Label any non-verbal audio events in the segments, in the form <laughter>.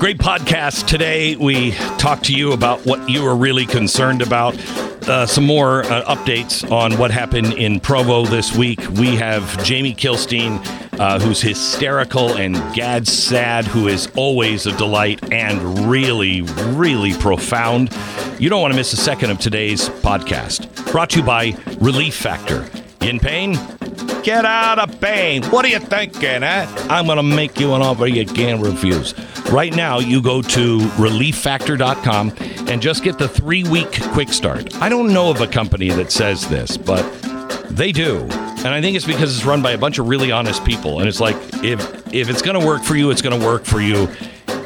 Great podcast today. We talked to you about what you are really concerned about. Uh, some more uh, updates on what happened in Provo this week. We have Jamie Kilstein, uh, who's hysterical, and Gad Saad, who is always a delight and really, really profound. You don't want to miss a second of today's podcast. Brought to you by Relief Factor. In pain? Get out of pain. What are you thinking, eh? I'm going to make you an offer you can't refuse. Right now, you go to relieffactor.com and just get the three week quick start. I don't know of a company that says this, but they do. And I think it's because it's run by a bunch of really honest people. And it's like, if, if it's going to work for you, it's going to work for you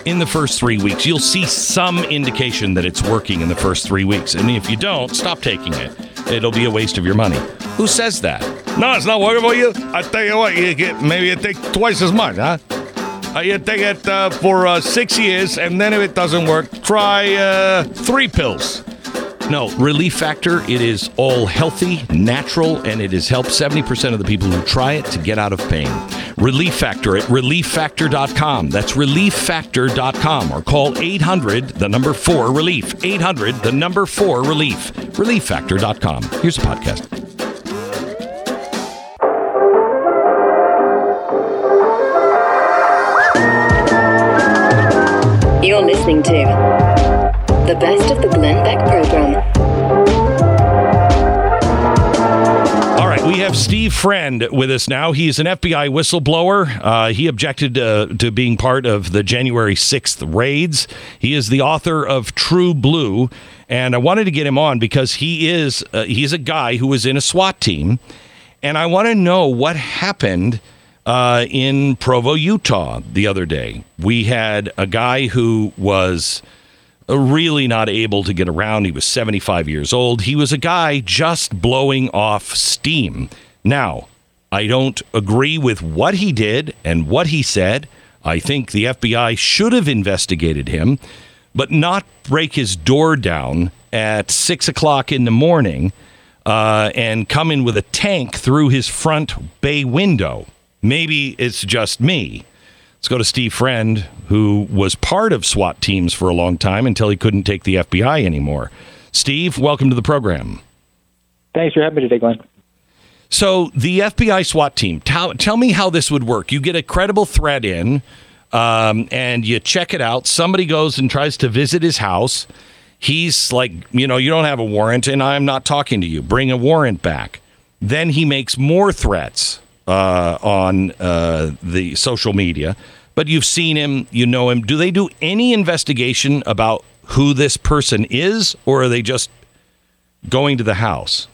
in the first three weeks. You'll see some indication that it's working in the first three weeks. And if you don't, stop taking it. It'll be a waste of your money. Who says that? No, it's not working for you. I tell you what, you get maybe you take twice as much, huh? Uh, you take it uh, for uh, six years, and then if it doesn't work, try uh, three pills. No, Relief Factor, it is all healthy, natural, and it has helped 70% of the people who try it to get out of pain. Relief Factor at relieffactor.com. That's relieffactor.com or call 800 the number 4 relief. 800 the number 4 relief. relieffactor.com. Here's a podcast. Listening to the best of the Glenn Beck program. All right, we have Steve Friend with us now. He's an FBI whistleblower. Uh, he objected uh, to being part of the January 6th raids. He is the author of True Blue, and I wanted to get him on because he is uh, he's a guy who was in a SWAT team, and I want to know what happened uh, in Provo, Utah, the other day. We had a guy who was really not able to get around. He was 75 years old. He was a guy just blowing off steam. Now, I don't agree with what he did and what he said. I think the FBI should have investigated him, but not break his door down at six o'clock in the morning uh, and come in with a tank through his front bay window. Maybe it's just me. Let's go to Steve Friend, who was part of SWAT teams for a long time until he couldn't take the FBI anymore. Steve, welcome to the program. Thanks for having me today, Glenn. So, the FBI SWAT team, tell, tell me how this would work. You get a credible threat in, um, and you check it out. Somebody goes and tries to visit his house. He's like, you know, you don't have a warrant, and I'm not talking to you. Bring a warrant back. Then he makes more threats uh, on uh, the social media, but you've seen him, you know him. Do they do any investigation about who this person is, or are they just going to the house?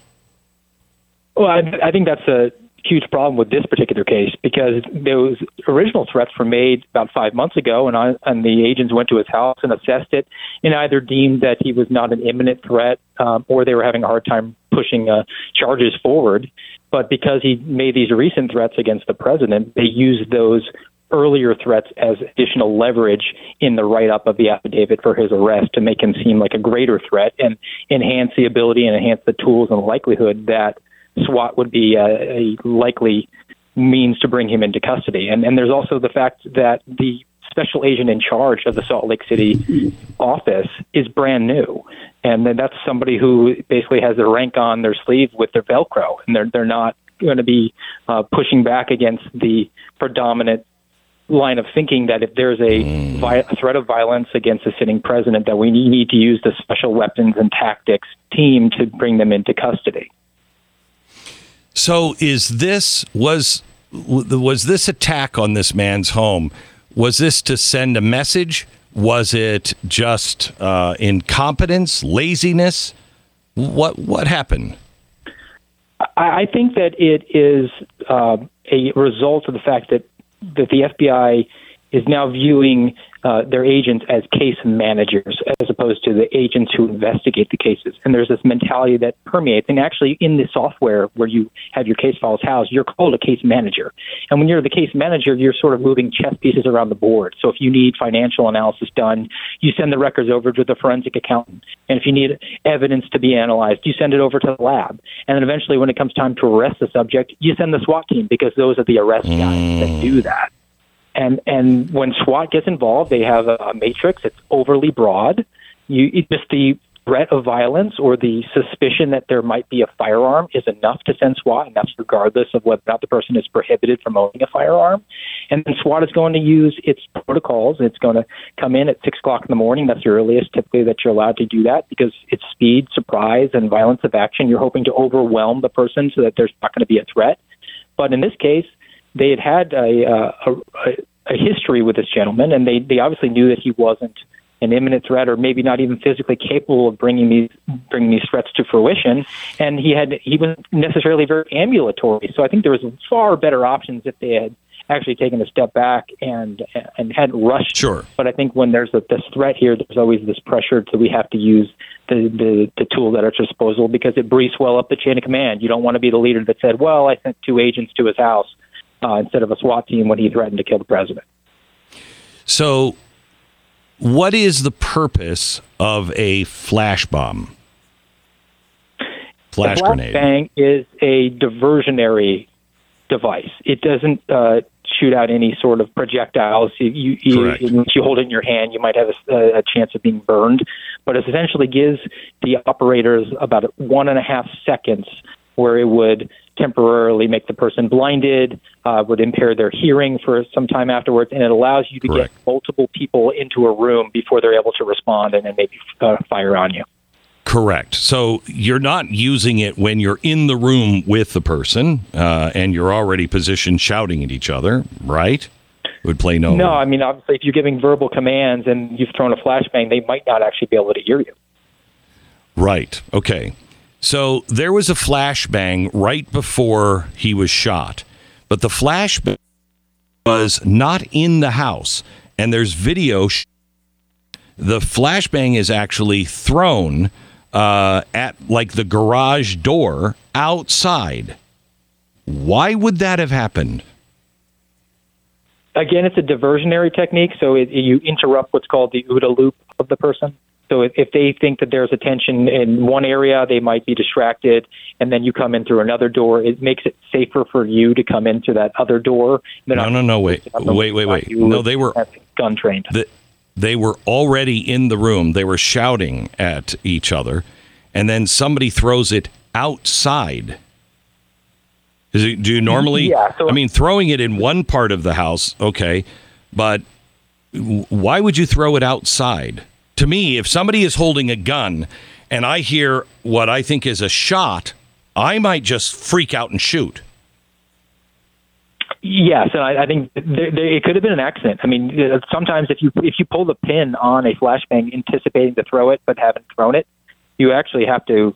Well, I, I think that's a huge problem with this particular case because those original threats were made about five months ago, and I, and the agents went to his house and assessed it, and either deemed that he was not an imminent threat, um, or they were having a hard time pushing uh, charges forward. But because he made these recent threats against the president, they used those earlier threats as additional leverage in the write up of the affidavit for his arrest to make him seem like a greater threat and enhance the ability and enhance the tools and likelihood that SWAT would be a, a likely means to bring him into custody. And, and there's also the fact that the special agent in charge of the Salt Lake City office is brand new. And then that's somebody who basically has their rank on their sleeve with their Velcro, and they're they're not going to be uh, pushing back against the predominant line of thinking that if there's a, vi- threat of violence against a sitting president, that we need to use the special weapons and tactics team to bring them into custody. So, is this was was this attack on this man's home? Was this to send a message? Was it just uh, incompetence, laziness? What what happened? I, I think that it is uh, a result of the fact that that the FBI is now viewing uh, their agents as case managers as opposed to the agents who investigate the cases. And there's this mentality that permeates. And actually, in the software where you have your case files housed, you're called a case manager. And when you're the case manager, you're sort of moving chess pieces around the board. So if you need financial analysis done, you send the records over to the forensic accountant. And if you need evidence to be analyzed, you send it over to the lab. And then eventually, when it comes time to arrest the subject, you send the SWAT team because those are the arrest guys that do that. And and when SWAT gets involved, they have a, a matrix. It's overly broad. You just the threat of violence or the suspicion that there might be a firearm is enough to send SWAT, and that's regardless of whether or not the person is prohibited from owning a firearm. And then SWAT is going to use its protocols. It's going to come in at six o'clock in the morning. That's the earliest typically that you're allowed to do that because it's speed, surprise, and violence of action. You're hoping to overwhelm the person so that there's not going to be a threat. But in this case, they had had a, uh, a, a, a history with this gentleman, and they, they obviously knew that he wasn't – an imminent threat or maybe not even physically capable of bringing these bringing these threats to fruition. And he had he wasn't necessarily very ambulatory. So i think there was far better options if they had actually taken a step back and and hadn't rushed. Sure. But i think when there's a, this threat here there's always this pressure that we have to use the, the the tool at our disposal because it breathes well up the chain of command. You don't want to be the leader that said well i sent two agents to his house uh, instead of a SWAT team when he threatened to kill the president so what is the purpose of a flash bomb? Flash, flash grenade. bang is a diversionary device. It doesn't uh, shoot out any sort of projectiles. You, you, you, you hold it in your hand, you might have a, a chance of being burned, but it essentially gives the operators about one and a half seconds where it would temporarily make the person blinded, uh, would impair their hearing for some time afterwards, and it allows you to Correct. get multiple people into a room before they're able to respond and then maybe uh, fire on you. Correct. So you're not using it when you're in the room with the person uh, and you're already positioned shouting at each other, right? It Would play no. No, I mean obviously if you're giving verbal commands and you've thrown a flashbang, they might not actually be able to hear you. Right. Okay. So there was a flashbang right before he was shot, but the flashbang was not in the house, and there's video. Sh- the flashbang is actually thrown uh, at like the garage door outside. Why would that have happened? Again, it's a diversionary technique, so it, you interrupt what's called the OODA loop of the person. So if, if they think that there's attention in one area, they might be distracted, and then you come in through another door. It makes it safer for you to come into that other door. They're No, no, no, wait, wait, wait, wait. No, they were gun trained. the, they were already in the room. They were shouting at each other, and then somebody throws it outside. Is it, do you normally? Yeah, so- I mean, throwing it in one part of the house, okay, but why would you throw it outside? To me, if somebody is holding a gun and I hear what I think is a shot, I might just freak out and shoot. Yes, and I, I think it could have been an accident. I mean, uh, sometimes if you if you pull the pin on a flashbang, anticipating to throw it but haven't thrown it, you actually have to.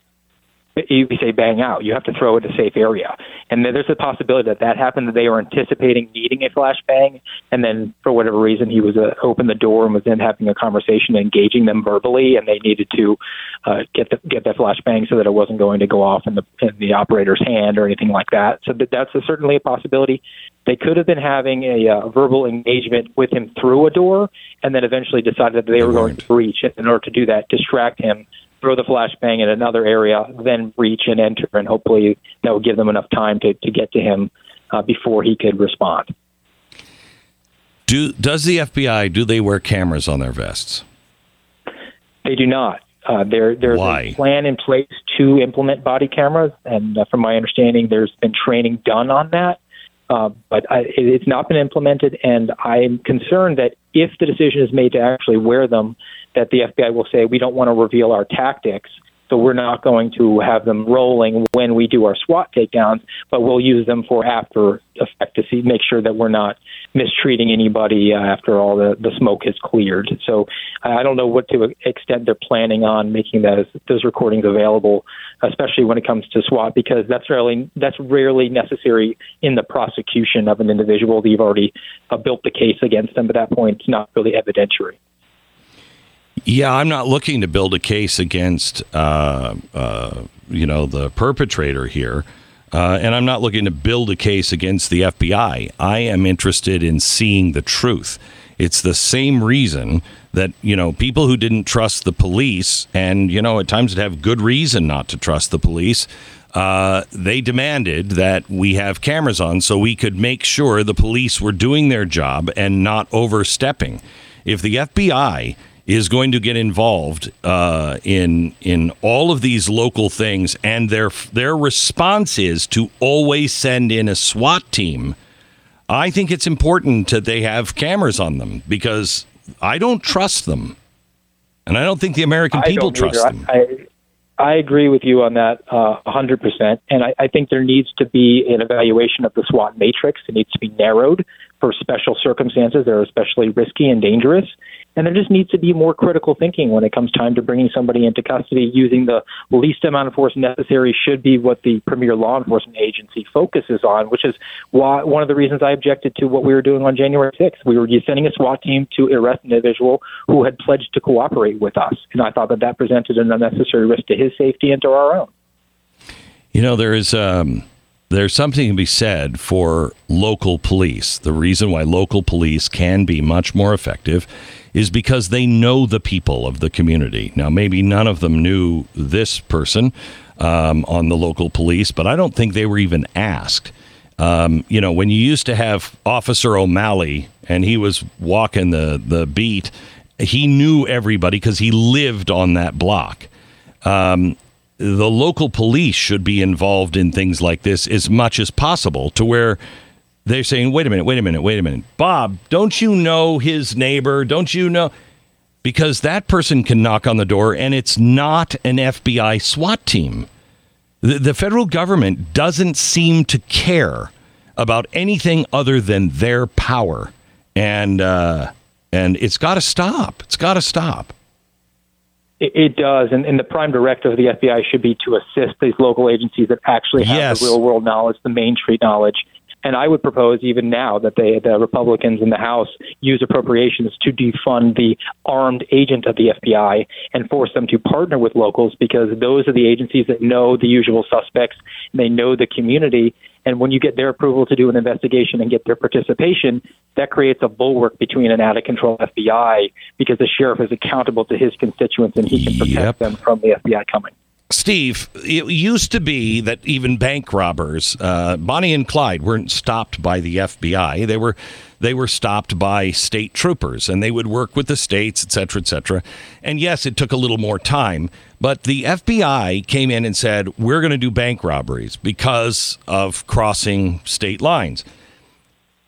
You say bang out. You have to throw it a safe area, and there's a possibility that that happened. That they were anticipating needing a flashbang, and then for whatever reason he was uh, opened the door and was then having a conversation, engaging them verbally, and they needed to uh, get the get that flashbang so that it wasn't going to go off in the in the operator's hand or anything like that. So that, that's a, certainly a possibility. They could have been having a uh, verbal engagement with him through a door, and then eventually decided that they, They were going weren't. to breach in order to do that, distract him, throw the flashbang in another area, then reach and enter, and hopefully that would give them enough time to, to get to him uh, before he could respond. Do does the FBI do they wear cameras on their vests? They do not. Uh, there, there's Why? a plan in place to implement body cameras, and uh, from my understanding, there's been training done on that. Uh, but I, it, it's not been implemented, and I'm concerned that if the decision is made to actually wear them, that the FBI will say we don't want to reveal our tactics, so we're not going to have them rolling when we do our SWAT takedowns, but we'll use them for after effect to see make sure that we're not mistreating anybody uh, after all the, the smoke has cleared. So I don't know what to extent they're planning on making those those recordings available, especially when it comes to SWAT, because that's really that's rarely necessary in the prosecution of an individual. You've already uh, built the case against them. At that point, it's not really evidentiary. Yeah, I'm not looking to build a case against, uh, uh, you know, the perpetrator here, uh, and I'm not looking to build a case against the FBI. I am interested in seeing the truth. It's the same reason that you know people who didn't trust the police, and you know at times would have good reason not to trust the police, uh, they demanded that we have cameras on so we could make sure the police were doing their job and not overstepping. If the FBI is going to get involved uh, in in all of these local things, and their their response is to always send in a SWAT team. I think it's important that they have cameras on them because I don't trust them, and I don't think the American people trust them. I, I agree with you on that uh, 100%. And I, I think there needs to be an evaluation of the SWAT matrix. It needs to be narrowed for special circumstances that are especially risky and dangerous. And there just needs to be more critical thinking when it comes time to bringing somebody into custody. Using the least amount of force necessary should be what the premier law enforcement agency focuses on, which is why one of the reasons I objected to what we were doing on January 6th. We were sending a SWAT team to arrest an individual who had pledged to cooperate with us, and I thought that that presented an unnecessary risk to his safety and to our own. You know, there is. Um there's something to be said for local police. The reason why local police can be much more effective is because they know the people of the community. Now, maybe none of them knew this person um, on the local police, but I don't think they were even asked. Um, you know, when you used to have Officer O'Malley and he was walking the, the beat, he knew everybody because he lived on that block. Um, the local police should be involved in things like this as much as possible to where they're saying, wait a minute, wait a minute, wait a minute. Bob, don't you know his neighbor? Don't you know? Because that person can knock on the door and it's not an FBI SWAT team. The, the federal government doesn't seem to care about anything other than their power. And, uh, and it's got to stop. It's got to stop. It, it does, and, and, the prime directive of the FBI should be to assist these local agencies that actually have yes. the real world knowledge, the Main Street knowledge, and I would propose even now that they, the Republicans in the House use appropriations to defund the armed agent of the FBI and force them to partner with locals because those are the agencies that know the usual suspects and they know the community. And when you get their approval to do an investigation and get their participation, that creates a bulwark between an out of control FBI because the sheriff is accountable to his constituents and he can protect yep. them from the FBI coming. Steve, it used to be that even bank robbers, uh, Bonnie and Clyde, weren't stopped by the FBI. They were they were stopped by state troopers, and they would work with the states, et cetera, et cetera. And yes, it took a little more time, but the FBI came in and said, "We're going to do bank robberies because of crossing state lines."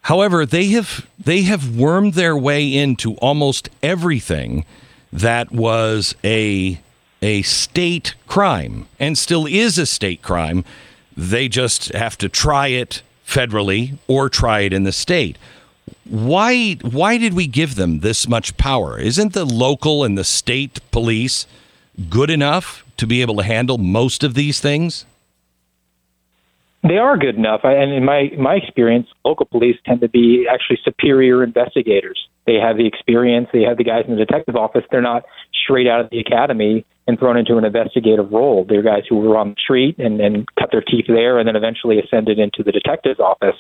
However, they have they have wormed their way into almost everything that was a a state crime and still is a state crime. They just have to try it federally or try it in the state. Why why did we give them this much power? Isn't the local and the state police good enough to be able to handle most of these things? They are good enough, and in my my experience, local police tend to be actually superior investigators. They have the experience. They have the guys in the detective office. They're not straight out of the academy and thrown into an investigative role. They're guys who were on the street and, and cut their teeth there, and then eventually ascended into the detective's office.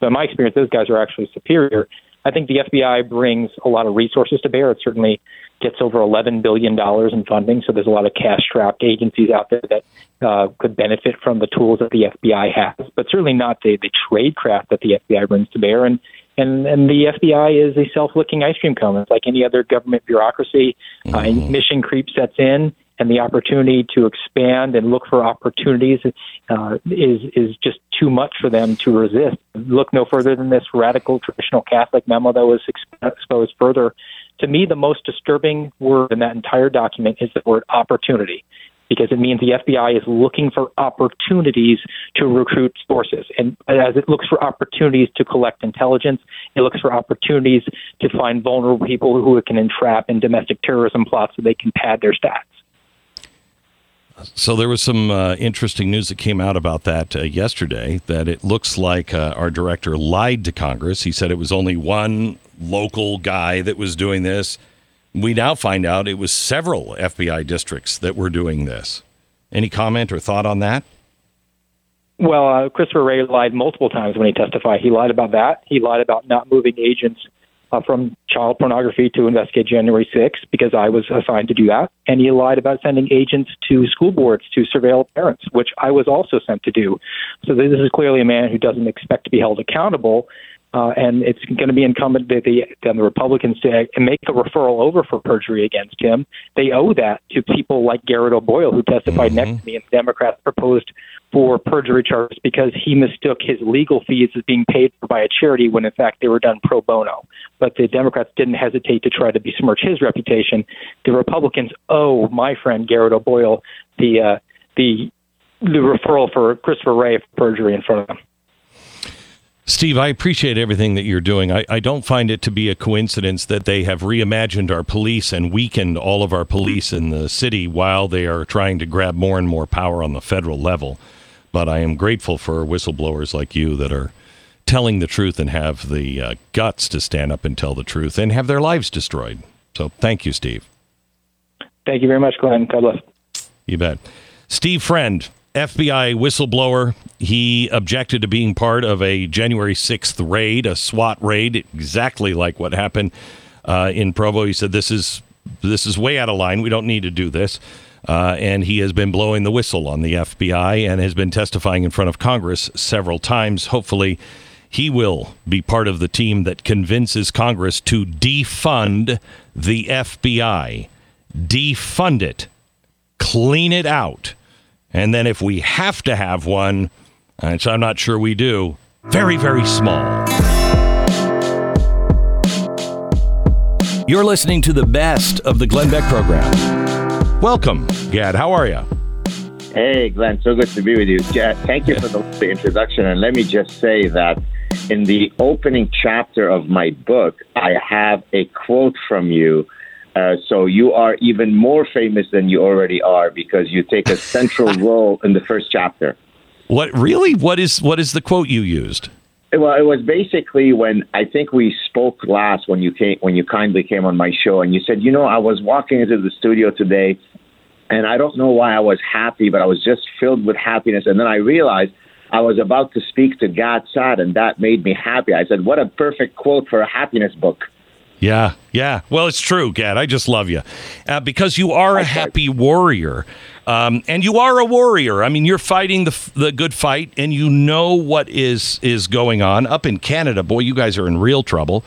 So, in my experience, those guys are actually superior. I think the FBI brings a lot of resources to bear. It certainly gets over $11 billion in funding, so there's a lot of cash strapped agencies out there that uh, could benefit from the tools that the FBI has, but certainly not the, the trade craft that the FBI brings to bear. And, and, and the FBI is a self licking ice cream cone. It's like any other government bureaucracy. Uh, mm-hmm. Uh, mission creep sets in, and the opportunity to expand and look for opportunities uh, is is just too much for them to resist. Look no further than this radical traditional Catholic memo that was exposed further. To me, the most disturbing word in that entire document is the word opportunity because it means the FBI is looking for opportunities to recruit sources. And as it looks for opportunities to collect intelligence, it looks for opportunities to find vulnerable people who it can entrap in domestic terrorism plots so they can pad their stats. So there was some uh, interesting news that came out about that uh, yesterday. That it looks like uh, our director lied to Congress. He said it was only one local guy that was doing this. We now find out it was several FBI districts that were doing this. Any comment or thought on that? Well, uh, Christopher Wray lied multiple times when he testified. He lied about that. He lied about not moving agents uh, from child pornography to investigate January 6th because I was assigned to do that. And he lied about sending agents to school boards to surveil parents, which I was also sent to do. So this is clearly a man who doesn't expect to be held accountable. Uh, and it's going to be incumbent that the, on the Republicans to make a referral over for perjury against him. They owe that to people like Garrett O'Boyle, who testified mm-hmm. next to me, and the Democrats proposed for perjury charges because he mistook his legal fees as being paid for by a charity when in fact they were done pro bono. But the Democrats didn't hesitate to try to besmirch his reputation. The Republicans owe my friend Garrett O'Boyle the uh, the the referral for Christopher Wray for perjury in front of them. Steve, I appreciate everything that you're doing. I, I, don't find it to be a coincidence that they have reimagined our police and weakened all of our police in the city while they are trying to grab more and more power on the federal level. But I am grateful for whistleblowers like you that are telling the truth and have the uh, guts to stand up and tell the truth and have their lives destroyed. So thank you, Steve. Thank you very much, Glenn. God bless. You bet. Steve Friend, FBI whistleblower. He objected to being part of a January 6th raid, a SWAT raid, exactly like what happened uh, in Provo. He said, This is this is way out of line. We don't need to do this. Uh, and he has been blowing the whistle on the FBI and has been testifying in front of Congress several times. Hopefully, he will be part of the team that convinces Congress to defund the FBI, defund it, clean it out. And then if we have to have one, which I'm not sure we do, very, very small. You're listening to the best of the Glenn Beck program. Welcome, Gad. How are you? Hey, Glenn. So good to be with you. Gad, thank you for the introduction. And let me just say that in the opening chapter of my book, I have a quote from you. Uh, so you are even more famous than you already are because you take a central <laughs> role in the first chapter. What really? What is what is the quote you used? Well, it was basically when I think we spoke last when you came when you kindly came on my show and you said, you know, I was walking into the studio today and I don't know why I was happy, but I was just filled with happiness. And then I realized I was about to speak to Gad Saad, and that made me happy. I said, "What a perfect quote for a happiness book." Yeah, yeah. Well, it's true, Gad. I just love you uh, because you are a happy warrior, um, and you are a warrior. I mean, you're fighting the the good fight, and you know what is is going on up in Canada. Boy, you guys are in real trouble.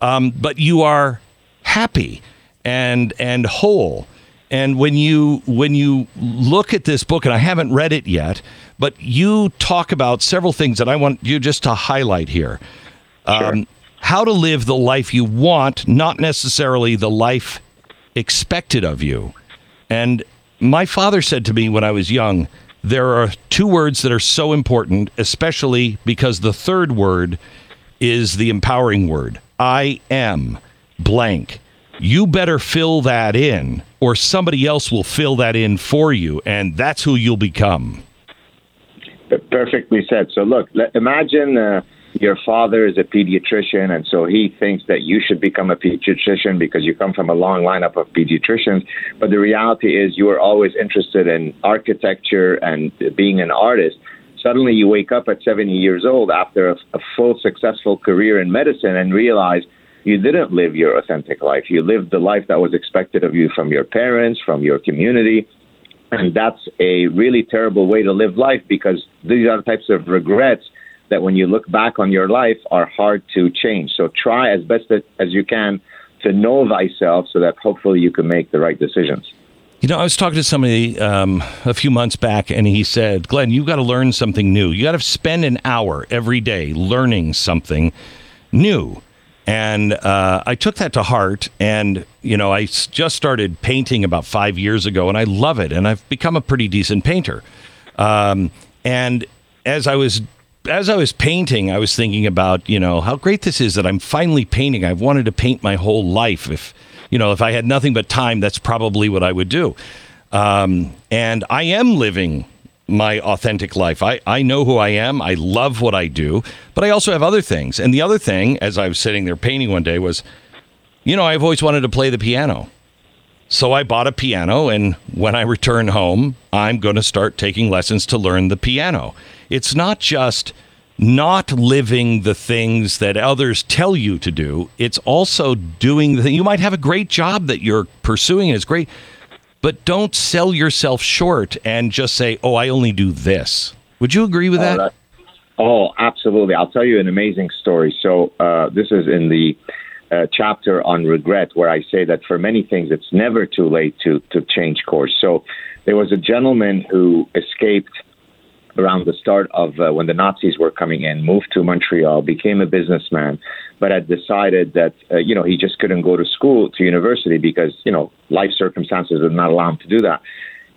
Um, but you are happy and and whole and when you when you look at this book, and I haven't read it yet, but you talk about several things that I want you just to highlight here. Sure. Um, how to live the life you want, not necessarily the life expected of you. And my father said to me when I was young, there are two words that are so important, especially because the third word is the empowering word. I am blank. You better fill that in or somebody else will fill that in for you and that's who you'll become. Perfectly said. So look imagine uh, your father is a pediatrician and so he thinks that you should become a pediatrician because you come from a long lineup of pediatricians but the reality is you were always interested in architecture and being an artist suddenly you wake up at 70 years old after a, a full successful career in medicine and realize you didn't live your authentic life. You lived the life that was expected of you from your parents, from your community. And that's a really terrible way to live life because these are the types of regrets that when you look back on your life are hard to change. So try as best as you can to know thyself so that hopefully you can make the right decisions. You know, I was talking to somebody um, a few months back, and he said, Glenn, you've got to learn something new. You got to spend an hour every day learning something new. And uh, I took that to heart. And, you know, I just started painting about five years ago, and I love it. And I've become a pretty decent painter. Um, and as I was as I was painting, I was thinking about, you know, how great this is that I'm finally painting. I've wanted to paint my whole life. If, you know, if I had nothing but time, that's probably what I would do. Um, and I am living my authentic life. I, I know who I am. I love what I do, but I also have other things. And the other thing, as I was sitting there painting one day, was, you know, I've always wanted to play the piano. So I bought a piano, and when I return home, I'm going to start taking lessons to learn the piano. It's not just not living the things that others tell you to do. It's also doing the thing. you might have a great job that you're pursuing and it's great, but don't sell yourself short and just say, "Oh, I only do this." Would you agree with Oh, that? that- Oh, absolutely. I'll tell you an amazing story. So, uh, this is in the uh, chapter on regret, where I say that for many things, it's never too late to, to change course. So, there was a gentleman who escaped around the start of uh, when the Nazis were coming in, moved to Montreal, became a businessman, but had decided that uh, you know he just couldn't go to school to university because you know life circumstances would not allow him to do that.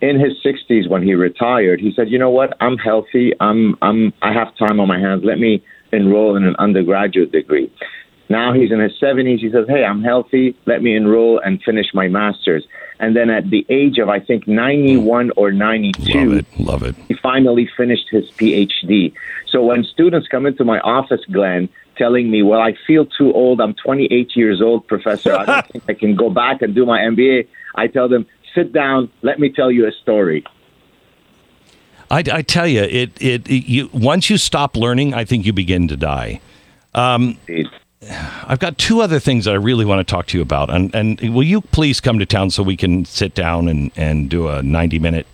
In his 60s, when he retired, he said, "You know what? I'm healthy. I'm I'm I have time on my hands. Let me enroll in an undergraduate degree." Now he's in his 70s. He says, Hey, I'm healthy. Let me enroll and finish my master's. And then at the age of, I think, 91 or 92, Love it. Love it. he finally finished his PhD. So when students come into my office, Glenn, telling me, Well, I feel too old. I'm 28 years old, Professor. I don't <laughs> think I can go back and do my MBA. I tell them, Sit down. Let me tell you a story. I, I tell you, it, it it you once you stop learning, I think you begin to die. Um, Indeed. I've got two other things that I really want to talk to you about, and and will you please come to town so we can sit down and and do a ninety minute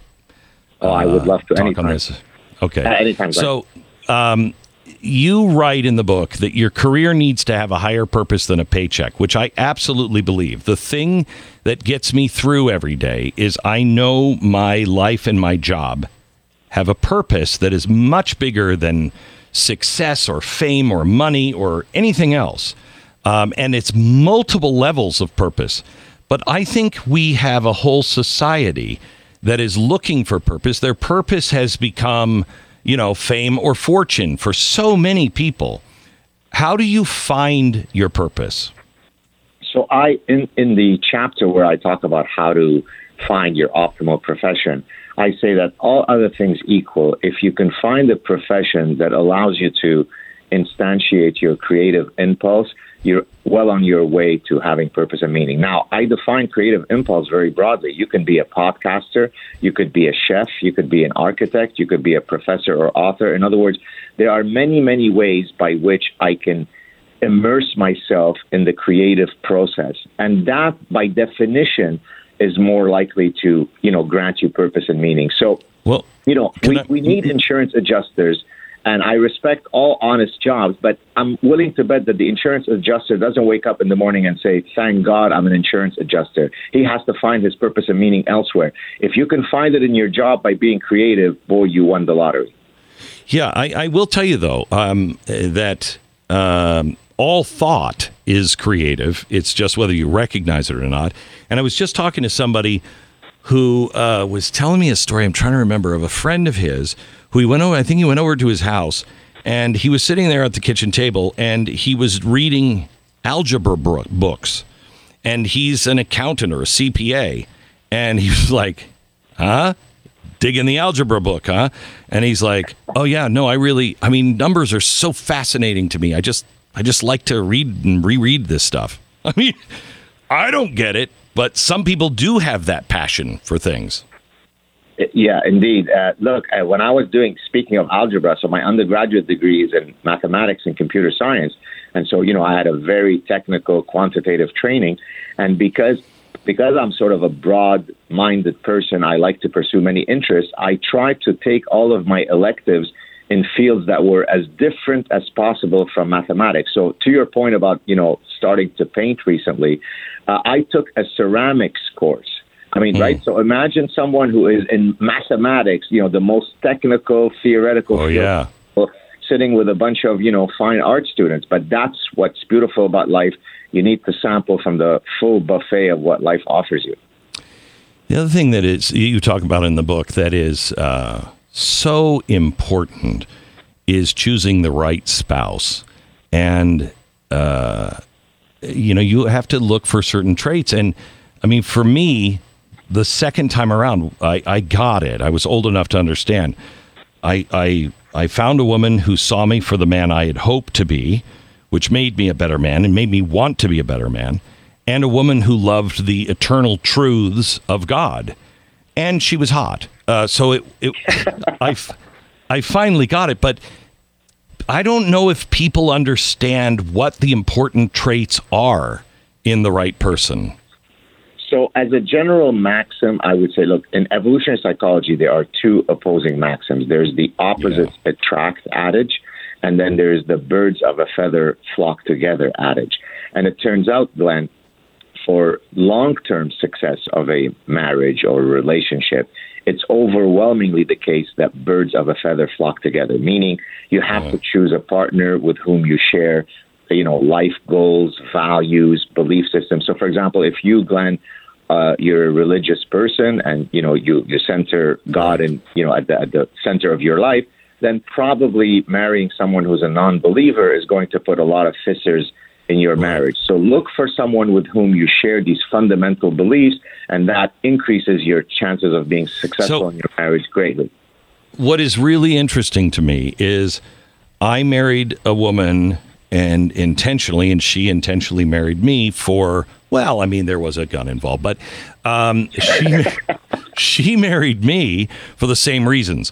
Oh, I would love to. talk Anytime. on this? Okay. Uh, anytime. So, um, you write in the book that your career needs to have a higher purpose than a paycheck, which I absolutely believe. The thing that gets me through every day is I know my life and my job have a purpose that is much bigger than success or fame or money or anything else. Um, and it's multiple levels of purpose. But I think we have a whole society that is looking for purpose. Their purpose has become, you know, fame or fortune for so many people. How do you find your purpose? So I in in the chapter where I talk about how to find your optimal profession, I say that all other things equal, if you can find a profession that allows you to instantiate your creative impulse, you're well on your way to having purpose and meaning. Now, I define creative impulse very broadly. You can be a podcaster, you could be a chef, you could be an architect, you could be a professor or author. In other words, there are many, many ways by which I can immerse myself in the creative process. And that, by definition, is more likely to, you know, grant you purpose and meaning. So, Well, you know, we, I- we need insurance adjusters, and I respect all honest jobs, but I'm willing to bet that the insurance adjuster doesn't wake up in the morning and say, Thank God I'm an insurance adjuster. He has to find his purpose and meaning elsewhere. If you can find it in your job by being creative, boy, you won the lottery. Yeah, I, I will tell you though um, that um, all thought is creative. It's just whether you recognize it or not. And I was just talking to somebody who uh, was telling me a story. I'm trying to remember of a friend of his who he went over. I think he went over to his house, and he was sitting there at the kitchen table, and he was reading algebra bro- books. And he's an accountant or a CPA, and he was like, "Huh." digging the algebra book, huh? And he's like, "Oh yeah, no, I really I mean, numbers are so fascinating to me. I just I just like to read and reread this stuff." <laughs> I mean, I don't get it, but some people do have that passion for things. Yeah, indeed. Uh, look, uh, when I was doing, speaking of algebra, so my undergraduate degree is in mathematics and computer science. And so, you know, I had a very technical quantitative training. And because because I'm sort of a broad minded person, I like to pursue many interests. I try to take all of my electives in fields that were as different as possible from mathematics. So, to your point about, you know, starting to paint recently, uh, I took a ceramics course. I mean, right? So imagine someone who is in mathematics, you know, the most technical, theoretical Oh field, yeah. sitting with a bunch of, you know, fine art students. But that's what's beautiful about life. You need to sample from the full buffet of what life offers you. The other thing that is you talk about in the book that is uh, so important is choosing the right spouse, and uh, you know you have to look for certain traits. And I mean, for me, the second time around, I, I got it. I was old enough to understand. I, I I found a woman who saw me for the man I had hoped to be, which made me a better man and made me want to be a better man, and a woman who loved the eternal truths of God, and she was hot. Uh, so it, it I, f- I finally got it, but I don't know if people understand what the important traits are in the right person. So, as a general maxim, I would say, look, in evolutionary psychology, there are two opposing maxims. There's the opposites yeah. attract adage, and then there's the birds of a feather flock together adage. And it turns out, Glenn, for long term success of a marriage or relationship, it's overwhelmingly the case that birds of a feather flock together, meaning you have yeah. to choose a partner with whom you share you know life goals values belief systems so for example if you glenn uh, you're a religious person and you know you, you center god in you know at the, at the center of your life then probably marrying someone who's a non-believer is going to put a lot of fissures in your marriage. So look for someone with whom you share these fundamental beliefs, and that increases your chances of being successful so, in your marriage greatly. What is really interesting to me is I married a woman and intentionally, and she intentionally married me for, well, I mean, there was a gun involved, but um, she, <laughs> she married me for the same reasons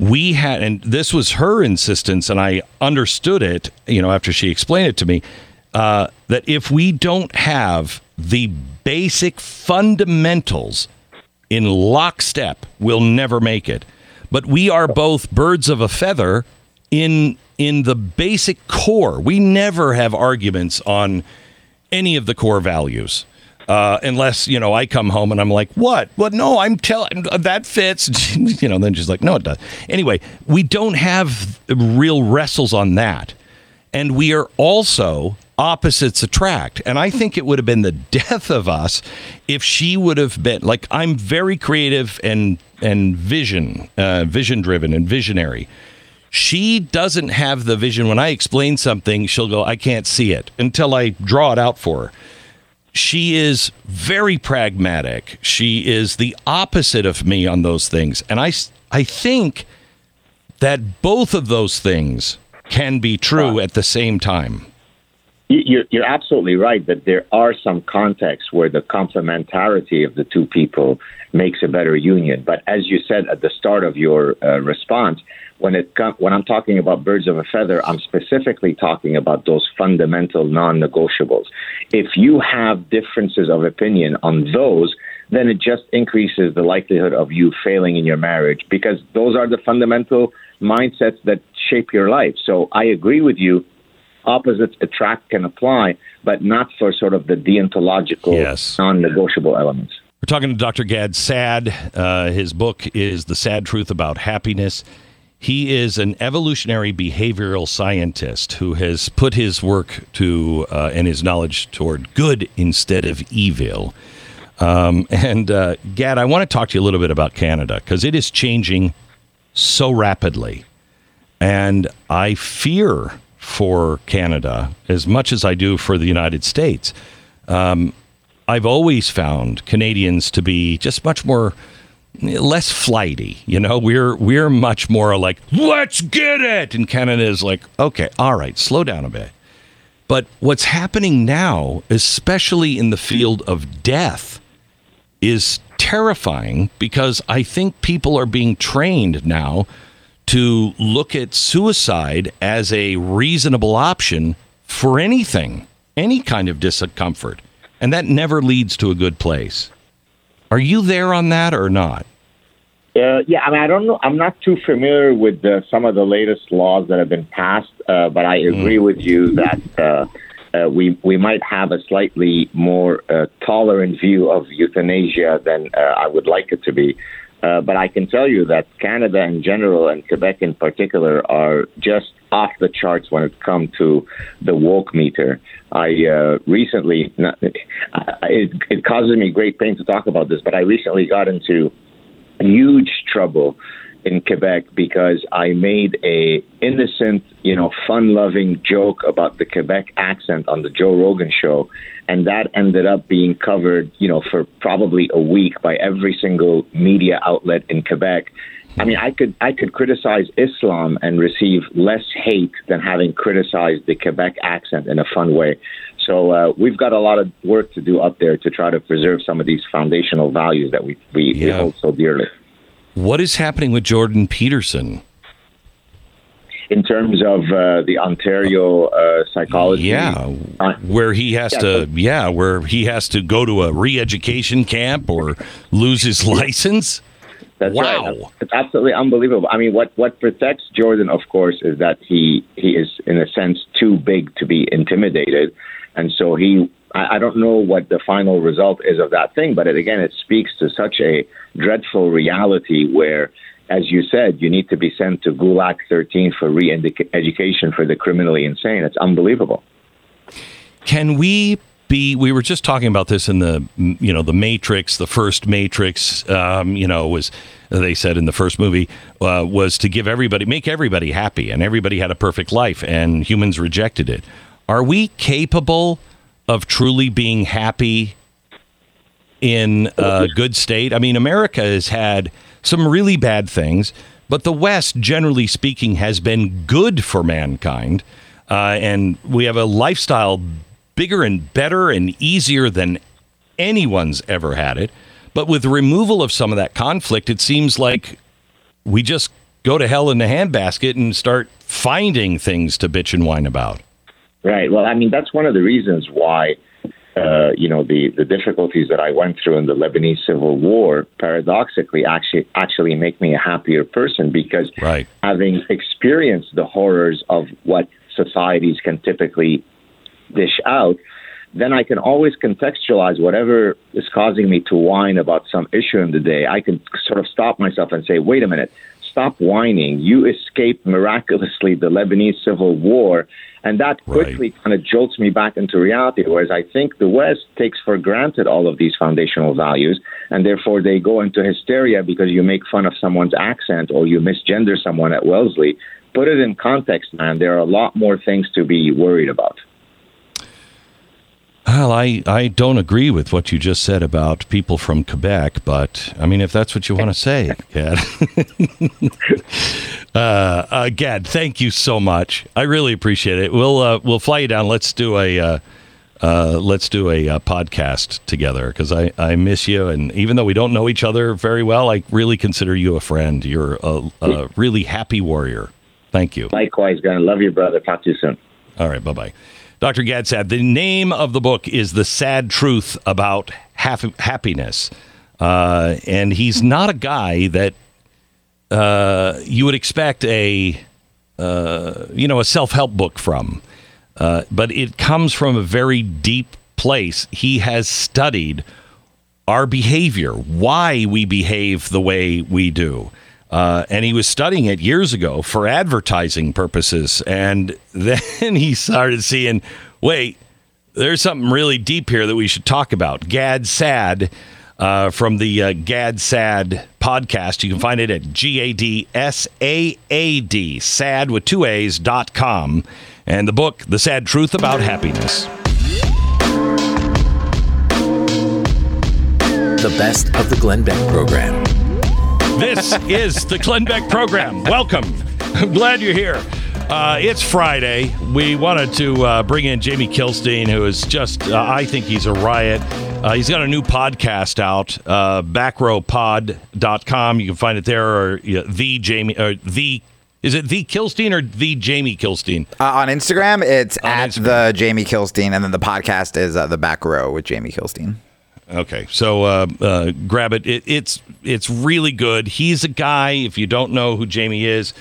we had and this was her insistence and i understood it you know after she explained it to me uh, that if we don't have the basic fundamentals in lockstep, we'll never make it. But we are both birds of a feather in in the basic core. We never have arguments on any of the core values. Uh, unless you know I come home and I'm like, what? What? No, I'm telling that fits. <laughs> you know, then she's like, no, it does. Anyway, we don't have real wrestles on that, and we are also opposites attract. And I think it would have been the death of us if she would have been like I'm very creative and and vision uh, vision driven and visionary. She doesn't have the vision. When I explain something, she'll go, I can't see it until I draw it out for her. She is very pragmatic. She is the opposite of me on those things. And I, I think that both of those things can be true at the same time. You're, you're absolutely right that there are some contexts where the complementarity of the two people makes a better union. But as you said at the start of your uh, response, when it com- when I'm talking about birds of a feather, I'm specifically talking about those fundamental non-negotiables. If you have differences of opinion on those, then it just increases the likelihood of you failing in your marriage because those are the fundamental mindsets that shape your life. So I agree with you opposites attract can apply, but not for sort of the deontological, yes. non negotiable elements. We're talking to Dr. Gad Saad. Uh, his book is The Saad Truth About Happiness. He is an evolutionary behavioral scientist who has put his work to uh, and his knowledge toward good instead of evil. Um, and uh, Gad, I want to talk to you a little bit about Canada because it is changing so rapidly. And I fear for Canada as much as I do for the United States. Um, I've always found Canadians to be just much more less flighty. You know, we're we're much more like let's get it, and Canada is like okay, all right, slow down a bit. But what's happening now, especially in the field of death, is terrifying because I think people are being trained now to look at suicide as a reasonable option for anything, any kind of discomfort. And that never leads to a good place. Are you there on that or not? Uh, yeah, I mean, I don't know. I'm not too familiar with the, some of the latest laws that have been passed, uh, but I agree mm. with you that uh, uh, we we might have a slightly more uh, tolerant view of euthanasia than uh, I would like it to be. Uh, but I can tell you that Canada in general and Quebec in particular are just off the charts when it comes to the woke meter. I uh, recently, not, it, it causes me great pain to talk about this, but I recently got into huge trouble in Quebec because I made a innocent, you know, fun-loving joke about the Quebec accent on the Joe Rogan show, and that ended up being covered, you know, for probably a week by every single media outlet in Quebec. I mean, I could I could criticize Islam and receive less hate than having criticized the Quebec accent in a fun way. So uh, we've got a lot of work to do up there to try to preserve some of these foundational values that we we, yeah. we hold so dearly. What is happening with Jordan Peterson? in terms of uh, the Ontario uh, psychology. Yeah, Uh, where he has yeah, to, yeah, where he has to go to a re-education camp or lose his license. That's Wow. right. It's absolutely unbelievable. I mean, what, what protects Jordan, of course, is that he he is in a sense too big to be intimidated, and so he. I, I don't know what the final result is of that thing, but it, again, it speaks to such a dreadful reality where, as you said, you need to be sent to Gulag 13 for re-education for the criminally insane. It's unbelievable. Can we be? We were just talking about this in the, you know, the Matrix, the first Matrix. Um, you know, was they said in the first movie uh, was to give everybody, make everybody happy, and everybody had a perfect life, and humans rejected it. Are we capable of truly being happy in a good state? I mean, America has had some really bad things, but the West, generally speaking, has been good for mankind. Uh, and we have a lifestyle bigger and better and easier than anyone's ever had it. But with the removal of some of that conflict, it seems like we just go to hell in the handbasket and start finding things to bitch and whine about. Right. Well, I mean, that's one of the reasons why, uh, you know, the, the difficulties that I went through in the Lebanese civil war paradoxically actually actually make me a happier person because Right. having experienced the horrors of what societies can typically dish out, then I can always contextualize whatever is causing me to whine about some issue in the day. I can sort of stop myself and say, wait a minute, stop whining. You escaped miraculously the Lebanese civil war. And that Right. quickly kind of jolts me back into reality. Whereas I think the West takes for granted all of these foundational values, and therefore they go into hysteria because you make fun of someone's accent or you misgender someone at Wellesley. Put it in context, man. There are a lot more things to be worried about. Well, I, I don't agree with what you just said about people from Quebec, but I mean, if that's what you want to say, <laughs> Gad. <laughs> uh, uh, Gad, thank you so much. I really appreciate it. We'll uh, we'll fly you down. Let's do a uh, uh, let's do a uh, podcast together because I, I miss you, and even though we don't know each other very well, I really consider you a friend. You're a, a really happy warrior. Thank you. Likewise, gonna love you, brother. Talk to you soon. All right, bye bye. Dr. Gad Saad, the name of the book is The Saad Truth About Hap- Happiness. Uh, and he's not a guy that uh, you would expect a, uh, you know, a self help book from. Uh, but it comes from a very deep place. He has studied our behavior, why we behave the way we do. Uh, and he was studying it years ago for advertising purposes. And <laughs> then he started seeing, wait, there's something really deep here that we should talk about. Gad Saad uh, from the uh, Gad Saad podcast. You can find it at G A D S A A D, Saad with two A's dot com. And the book, The Saad Truth About Happiness. The best of the Glenn Beck program. This is the Glenn Beck program. Welcome. I'm glad you're here. Uh, it's Friday. We wanted to uh, bring in Jamie Kilstein, who is just, uh, I think he's a riot. Uh, he's got a new podcast out, uh, backrowpod.com. You can find it there, or yeah, the Jamie, or the, is it the Kilstein or the Jamie Kilstein? Uh, on Instagram, it's at Instagram. the Jamie Kilstein, and then the podcast is uh, the Back Row with Jamie Kilstein. Okay, so uh, uh, grab it. it. It's it's really good. He's a guy. If you don't know who Jamie is,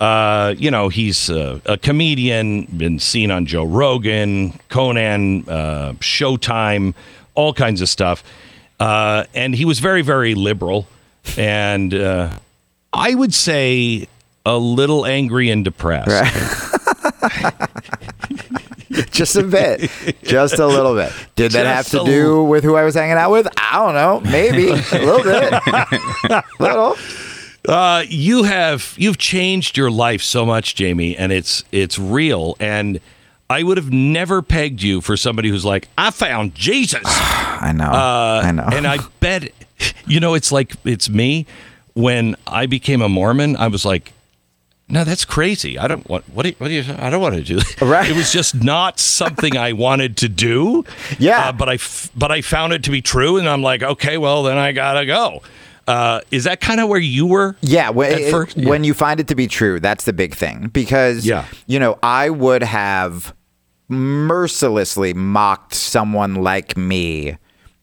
uh, you know he's uh, a comedian. Been seen on Joe Rogan, Conan, uh, Showtime, all kinds of stuff. Uh, and he was very very liberal, and uh, I would say a little angry and depressed. <laughs> Just a bit, just a little bit. Did that have to do with who I was hanging out with? I don't know. Maybe a little bit. <laughs> little. Uh, you have you've changed your life so much, Jamie, and it's it's real. And I would have never pegged you for somebody who's like, I found Jesus. <sighs> I know. Uh, I know. And I <laughs> bet, you know, it's like it's me. When I became a Mormon, I was like, no, that's crazy. I don't want. What do you? What do you I don't want to do. that." <laughs> Right. It was just not something I wanted to do. <laughs> Yeah. Uh, but I, f- but I found it to be true, and I'm like, okay, well, then I gotta go. Uh, is that kind of where you were? Yeah, when, At it- first? when you find it to be true, that's the big thing. Because, Yeah. you know, I would have mercilessly mocked someone like me,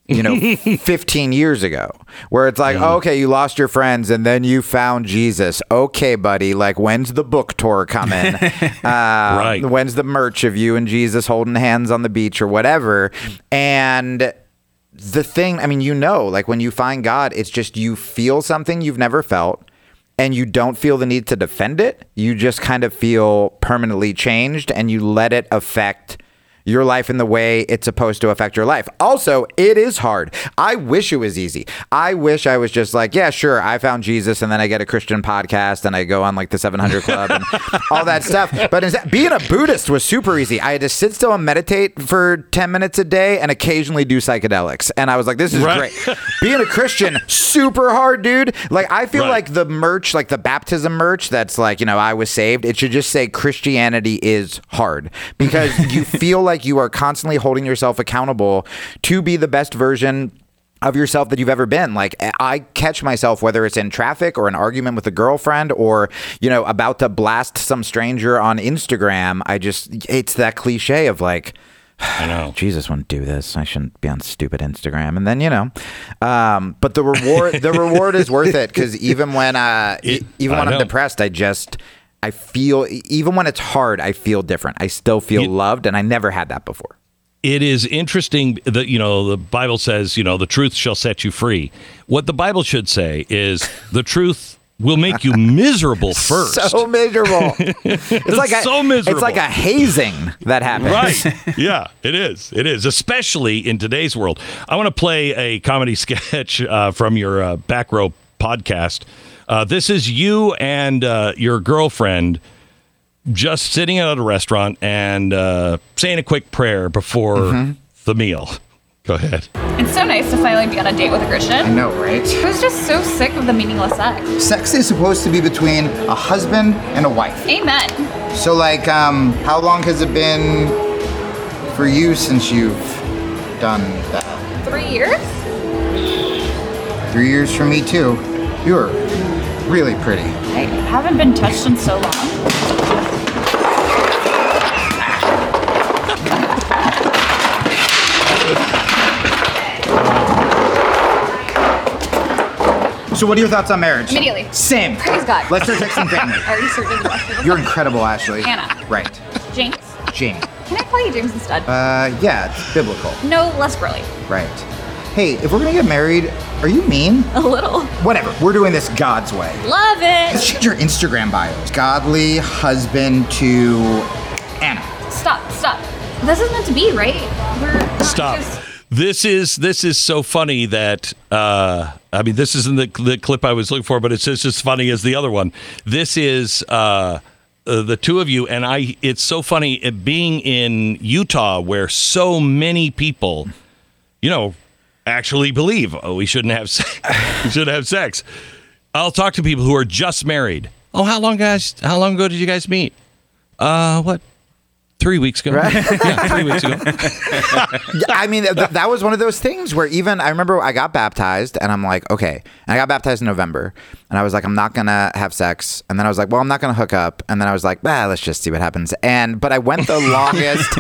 you know, <laughs> 15 years ago, where it's like, okay, you lost your friends and then you found Jesus. Okay, buddy, like, when's the book tour coming? <laughs> uh, Right. When's the merch of you and Jesus holding hands on the beach or whatever? And the thing, I mean, you know, like when you find God, it's just you feel something you've never felt and you don't feel the need to defend it. You just kind of feel permanently changed and you let it affect your life in the way it's supposed to affect your life. Also, it is hard. I wish it was easy. I wish I was just like, yeah, sure, I found Jesus and then I get a Christian podcast and I go on like the 700 Club and <laughs> all that stuff. But instead, being a Buddhist was super easy. I had to sit still and meditate for 10 minutes a day and occasionally do psychedelics. And I was like, this is Right. great. Being a Christian, super hard, dude. Like, I feel Right. like the merch, like the baptism merch that's like, you know, I was saved, it should just say Christianity is hard because you <laughs> feel like you are constantly holding yourself accountable to be the best version of yourself that you've ever been. Like I catch myself whether it's in traffic or an argument with a girlfriend or, you know, about to blast some stranger on Instagram. I just it's that cliche of like I know. <sighs> Jesus wouldn't do this. I shouldn't be on stupid Instagram. And then you know, um, but the reward the reward is worth it because even when uh, It- even I when I'm depressed, I just I feel even when it's hard, I feel different. I still feel You- loved, and I never had that before. it is interesting that you know the bible says you know the truth shall set you free what the bible should say is the truth will make you <laughs> miserable first So miserable. <laughs> it's like a, so miserable. It's like a hazing that happens. Right. <laughs> Yeah, it is. It is, especially in today's world. I want to play a comedy sketch uh, from your uh, Back Row podcast. Uh, this is you and uh, your girlfriend just sitting at a restaurant and uh, saying a quick prayer before Mm-hmm. the meal. <laughs> Go ahead. It's so nice to finally be on a date with a Christian. I know, right? I was just so sick of the meaningless sex. Sex is supposed to be between a husband and a wife. Amen. So, like, um, how long has it been for you since you've done that? Three years? Three years for me, too. You're really pretty. I haven't been touched in so long. So, what are your thoughts on marriage? Immediately. Same. Praise God. Let's start texting family. I already started the rest You're incredible, Ashley. Anna. Right. James. James. Can I call you James instead? Uh, yeah, it's biblical. no, less girly. Right. Hey, if we're gonna get married, are you mean? A little. Whatever. We're doing this God's way. Love Let's it. change your Instagram bios. Godly husband to Anna. Stop, stop. This is meant to be, right? We're not Stop. just- This is this is so funny that uh, I mean this isn't the, the clip I was looking for, but it's just as funny as the other one. This is uh, uh, the two of you, and I. It's so funny it being in Utah where so many people, you know, actually believe oh we shouldn't have sex. <laughs> we should have sex. I'll talk to people who are just married. Oh, how long guys? How long ago did you guys meet? Uh, what? Three weeks ago. <laughs> Yeah, three weeks ago. <laughs> I mean, th- that was one of those things where even I remember I got baptized and I'm like, okay. And I got baptized in November and I was like, I'm not going to have sex. And then I was like, well, I'm not going to hook up. And then I was like, ah, let's just see what happens. And, but I went the longest,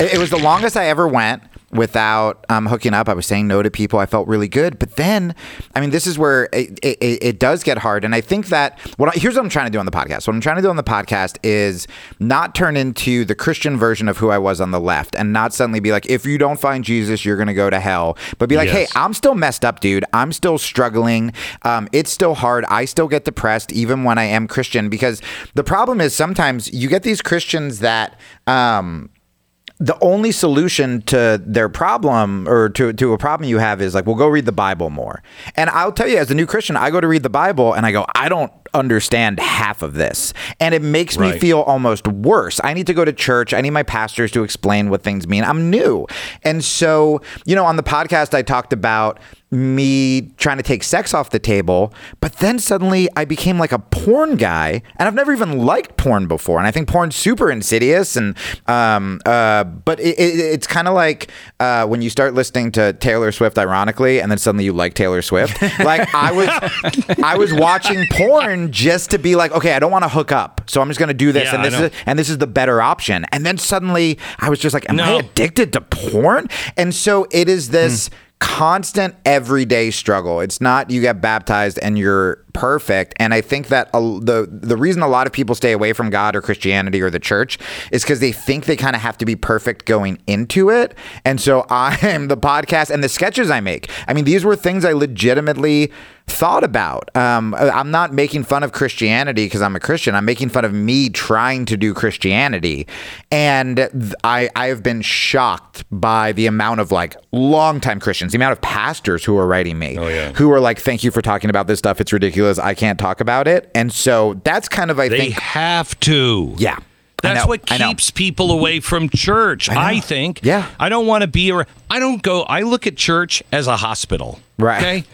it, it was the longest I ever went without um, hooking up. I was saying no to people. I felt really good. But then, I mean, this is where it, it, it does get hard. And I think that what I, here's what I'm trying to do on the podcast. What I'm trying to do on the podcast is not turn into the Christian version of who I was on the left and not suddenly be like, if you don't find Jesus, you're going to go to hell. But be like, Yes. hey, I'm still messed up, dude. I'm still struggling. Um, it's still hard. I still get depressed even when I am Christian because the problem is sometimes you get these Christians that. Um, the only solution to their problem or to, to a problem you have is like, well, go read the Bible more. And I'll tell you, as a new Christian, I go to read the Bible and I go, I don't understand half of this. And it makes me feel almost worse. I need to go to church. I need my pastors to explain what things mean. I'm new. And so, you know, on the podcast, I talked about me trying to take sex off the table, but then suddenly I became like a porn guy, and I've never even liked porn before. And I think porn's super insidious, and um, uh, but it, it, it's kind of like uh, when you start listening to Taylor Swift, ironically, and then suddenly you like Taylor Swift. like I was, <laughs> I was watching porn just to be like, okay, I don't want to hook up, so I'm just going to do this, Yeah, and this is and this is the better option. And then suddenly I was just like, am I addicted to porn? And so it is this Hmm. constant everyday struggle. It's not you get baptized and you're perfect. And I think that a, the the reason a lot of people stay away from God or Christianity or the church is because they think they kind of have to be perfect going into it. And so <laughs> I'm the podcast and the sketches I make. I mean, these were things I legitimately thought about. Um, I'm not making fun of Christianity because I'm a Christian. I'm making fun of me trying to do Christianity, and I I have been shocked by the amount of like longtime Christians, the amount of pastors who are writing me, Oh, yeah. who are like, "Thank you for talking about this stuff. It's ridiculous. I can't talk about it." And so that's kind of I They think have to. yeah. That's what keeps people away from church. I, think. Yeah. I don't want to be. ar- I don't go. I look at church as a hospital. Right. Okay.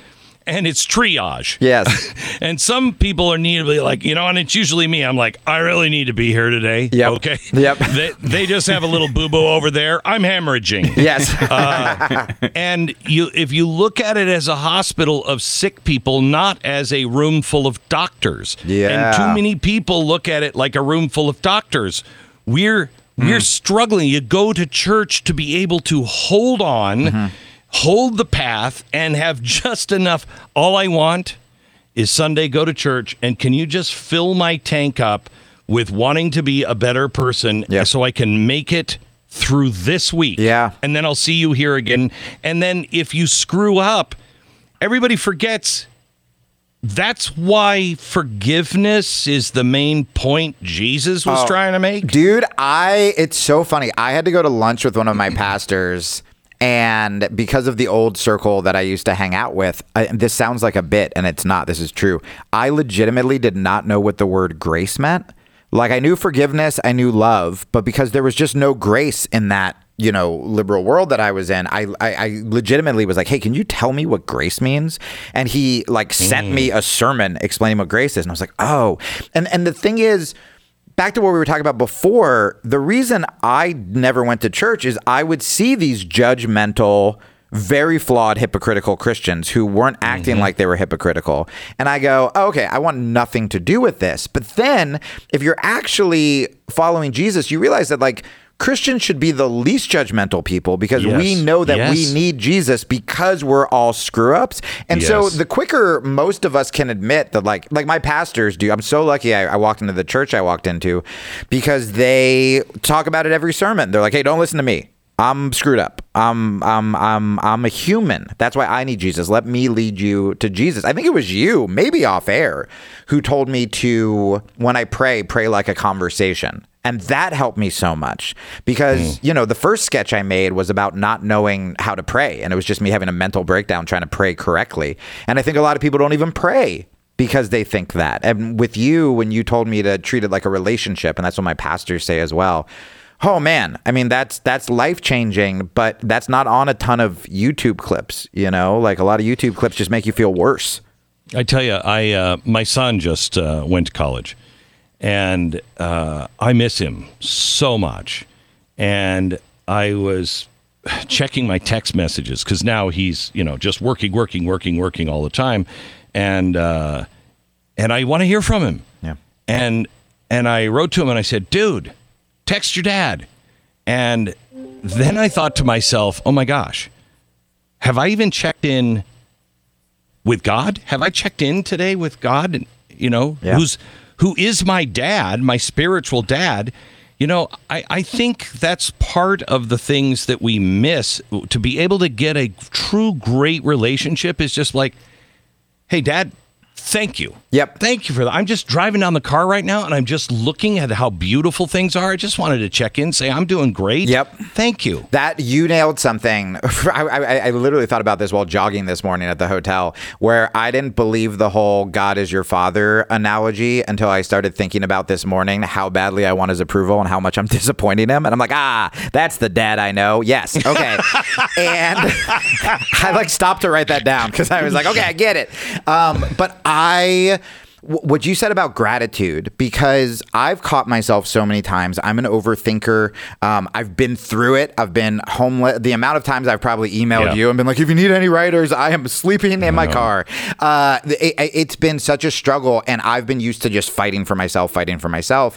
And it's triage. Yes. <laughs> And some people are need to be like, you know, and it's usually me. I'm like, I really need to be here today. Yep. Okay. Yep. <laughs> They, they just have a little boo boo over there. I'm hemorrhaging. Yes. Uh, and you, if you look at it as a hospital of sick people, not as a room full of doctors. Yeah. And too many people look at it like a room full of doctors. We're we're hmm. struggling. You go to church to be able to hold on, mm-hmm. Hold the path, and have just enough. All I want is Sunday go to church, and can you just fill my tank up with wanting to be a better person, Yep. so I can make it through this week. Yeah. And then I'll see you here again. And then if you screw up, everybody forgets that's why forgiveness is the main point Jesus was Oh, trying to make. Dude, I it's so funny. I had to go to lunch with one of my <clears throat> pastors and because of the old circle that I used to hang out with, I, this sounds like a bit and it's not. This is true. I legitimately did not know what the word grace meant. Like I knew forgiveness, I knew love, but because there was just no grace in that you know liberal world that I was in, I, I I legitimately was like, hey, can you tell me what grace means? And he like sent me a sermon explaining what grace is, and I was like, oh, and and the thing is back to what we were talking about before, the reason I never went to church is I would see these judgmental, very flawed, hypocritical Christians who weren't acting mm-hmm. like they were hypocritical. And I go, oh, okay, I want nothing to do with this. But then if you're actually following Jesus, you realize that like Christians should be the least judgmental people because we know that Yes. we need Jesus because we're all screw ups. And so the quicker most of us can admit that like like my pastors do i'm so lucky I, I walked into the church i walked into because they talk about it every sermon. They're like hey don't listen to me. I'm screwed up. I'm i'm i'm i'm a human. That's why i need jesus. Let me lead you to jesus. I think it was you maybe off air who told me to when i pray pray like a conversation and that helped me so much because, you know, the first sketch I made was about not knowing how to pray. And it was just me having a mental breakdown trying to pray correctly. And I think a lot of people don't even pray because they think that. And with you, when you told me to treat it like a relationship, and that's what my pastors say as well. Oh man, I mean that's that's life changing, but that's not on a ton of YouTube clips. You know, like a lot of YouTube clips just make you feel worse. I tell you, I uh, my son just uh, went to college, and uh, I miss him so much. And I was checking my text messages because now he's you know just working, working, working, working all the time, and uh, and I want to hear from him. Yeah. And and I wrote to him and I said, "Dude, text your dad." And then I thought to myself, "Oh my gosh, have I even checked in with God? Have I checked in today with God? And you know, Yeah. who's who is my dad, my spiritual dad? You know, I, I think that's part of the things that we miss. To be able to get a true great relationship is just like, hey, dad, thank you. Yep. Thank you for that. I'm just driving down the car right now and I'm just looking at how beautiful things are. I just wanted to check in, say I'm doing great. Yep. Thank you. That you nailed something. <laughs> I, I, I literally thought about this while jogging this morning at the hotel, where I didn't believe the whole "God is your father" analogy until I started thinking about this morning how badly I want his approval and how much I'm <laughs> disappointing him. And I'm like, ah, that's the dad I know. Yes, okay. <laughs> and I like stopped to write that down because I was like, okay, I get it. Um, but I what you said about gratitude because I've caught myself so many times. I'm an overthinker. Um, I've been through it. I've been homeless. The amount of times I've probably emailed Yeah. you and been like, if you need any writers, I am sleeping in my car. Uh, it, it's been such a struggle, and I've been used to just fighting for myself, fighting for myself.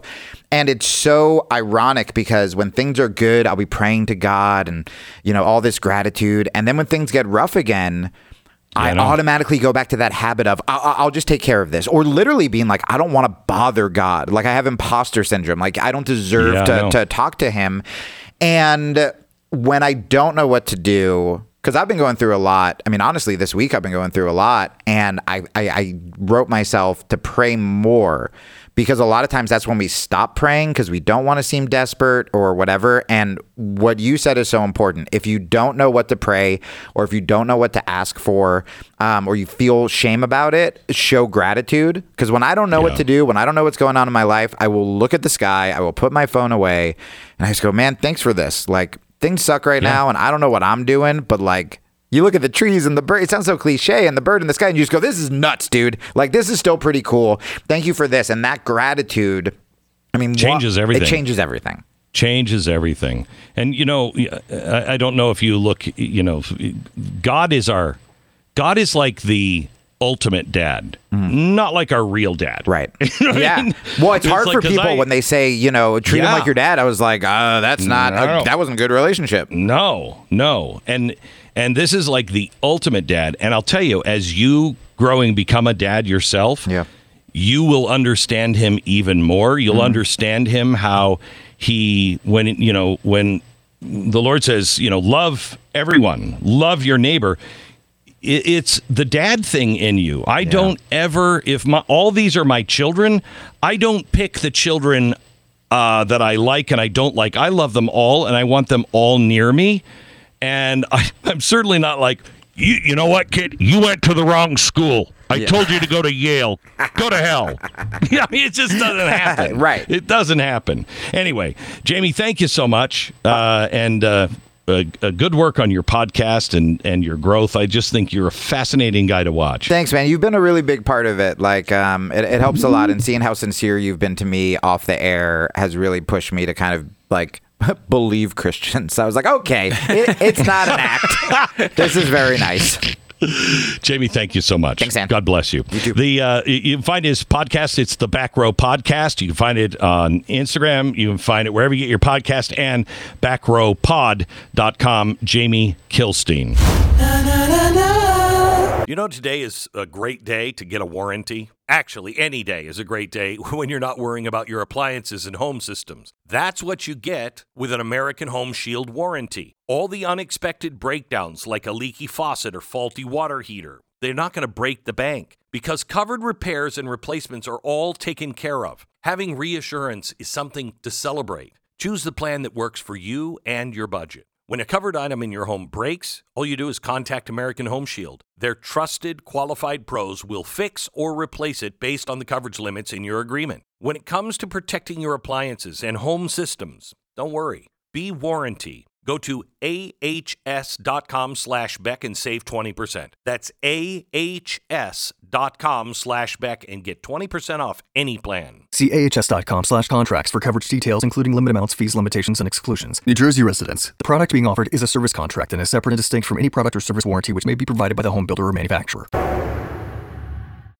And it's so ironic because when things are good, I'll be praying to God and, you know, all this gratitude. And then when things get rough again, I I automatically go back to that habit of I'll, I'll just take care of this, or literally being like, I don't want to bother God. Like I have imposter syndrome. Like I don't deserve Yeah, to, to talk to Him. And when I don't know what to do, because I've been going through a lot. I mean, honestly, this week I've been going through a lot, and I, I, I wrote myself to pray more because a lot of times that's when we stop praying because we don't want to seem desperate or whatever. And what you said is so important. If you don't know what to pray, or if you don't know what to ask for, um, or you feel shame about it, show gratitude. Because when I don't know Yeah. what to do, when I don't know what's going on in my life, I will look at the sky, I will put my phone away, and I just go, man, thanks for this. Like, things suck right now, and I don't know what I'm doing, but like, you look at the trees and the bird, it sounds so cliche, and the bird in the sky, and you just go, this is nuts, dude. Like, this is still pretty cool. Thank you for this. And that gratitude, I mean, Changes everything. It changes everything. changes everything. And you know, I I don't know if you look, you know, God is our God is like the ultimate dad, not like our real dad. Mm. Right. <laughs> You know what I yeah. mean? Well, it's It's hard like, for people I- when they say, you know, treat him like your dad. I was like, uh, that's not, No. that wasn't a good relationship. No, no. And and this is like the ultimate dad. And I'll tell you, as you growing become a dad yourself, Yeah. you will understand him even more. You'll Mm-hmm. understand him how he when you know when the Lord says, you know, love everyone, love your neighbor. It's the dad thing in you. I don't ever if my all these are my children, I don't pick the children uh, that I like and I don't like. I love them all and I want them all near me. And I, <laughs> I'm certainly not like, you, you know what, kid? You went to the wrong school. I told you to go to Yale. Go to hell. yeah, I mean, it just doesn't <laughs> happen. Right. It doesn't happen. Anyway, Jamie, thank you so much. Uh, and uh, good work on your podcast and, and your growth. I just think you're a fascinating guy to watch. Thanks, man. You've been a really big part of it. Like, um, it, it helps a lot, and seeing how sincere you've been to me off the air has really pushed me to kind of like <laughs> believe Christians. I was like, okay, it, it's not an act. <laughs> this is very nice. Jamie, thank you so much. Thanks, Sam. God bless you. You too. The uh, you you can find his podcast. It's the Back Row Podcast. You can find it on Instagram. You can find it wherever you get your podcast and backrowpod.com. Jamie Kilstein. You know, today is a great day to get a warranty. Actually, any day is a great day <laughs> when you're not worrying about your appliances and home systems. That's what you get with an American Home Shield warranty. All the unexpected breakdowns, like a leaky faucet or faulty water heater, they're not going to break the bank because covered repairs and replacements are all taken care of. Having reassurance is something to celebrate. Choose the plan that works for you and your budget. When a covered item in your home breaks, all you do is contact American Home Shield. Their trusted, qualified pros will fix or replace it based on the coverage limits in your agreement. When it comes to protecting your appliances and home systems, don't worry. Be warranty. Go to ahs.com slash Beck and save 20%. That's ahs.com slash Beck and get 20% off any plan. See ahs.com slash contracts for coverage details, including limit amounts, fees, limitations, and exclusions. New Jersey residents. The product being offered is a service contract and is separate and distinct from any product or service warranty which may be provided by the home builder or manufacturer.